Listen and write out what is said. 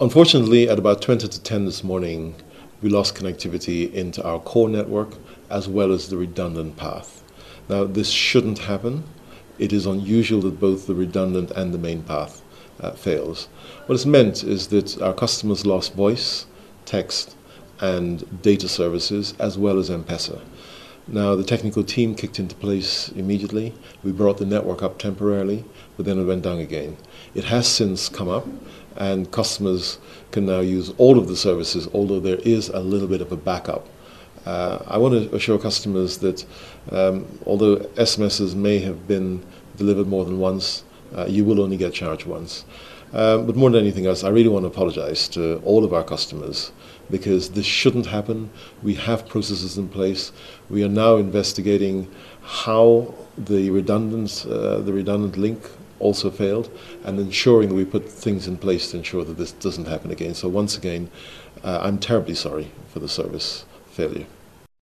Unfortunately, at about 20 to 10 this morning, we lost connectivity into our core network as well as the redundant path. Now, this shouldn't happen. It is unusual that both the redundant and the main path uh, fails. What it's meant is that our customers lost voice, text, and data services as well as M-Pesa. Now, the technical team kicked into place immediately. We brought the network up temporarily, but then it went down again. It has since come up, and customers can now use all of the services, although there is a little bit of a backup. Uh, I want to assure customers that um, although SMSs may have been delivered more than once, uh, you will only get charged once. Um, but more than anything else, I really want to apologize to all of our customers because this shouldn't happen. We have processes in place. We are now investigating how the redundant, uh, the redundant link also failed and ensuring that we put things in place to ensure that this doesn't happen again. So once again, uh, I'm terribly sorry for the service failure.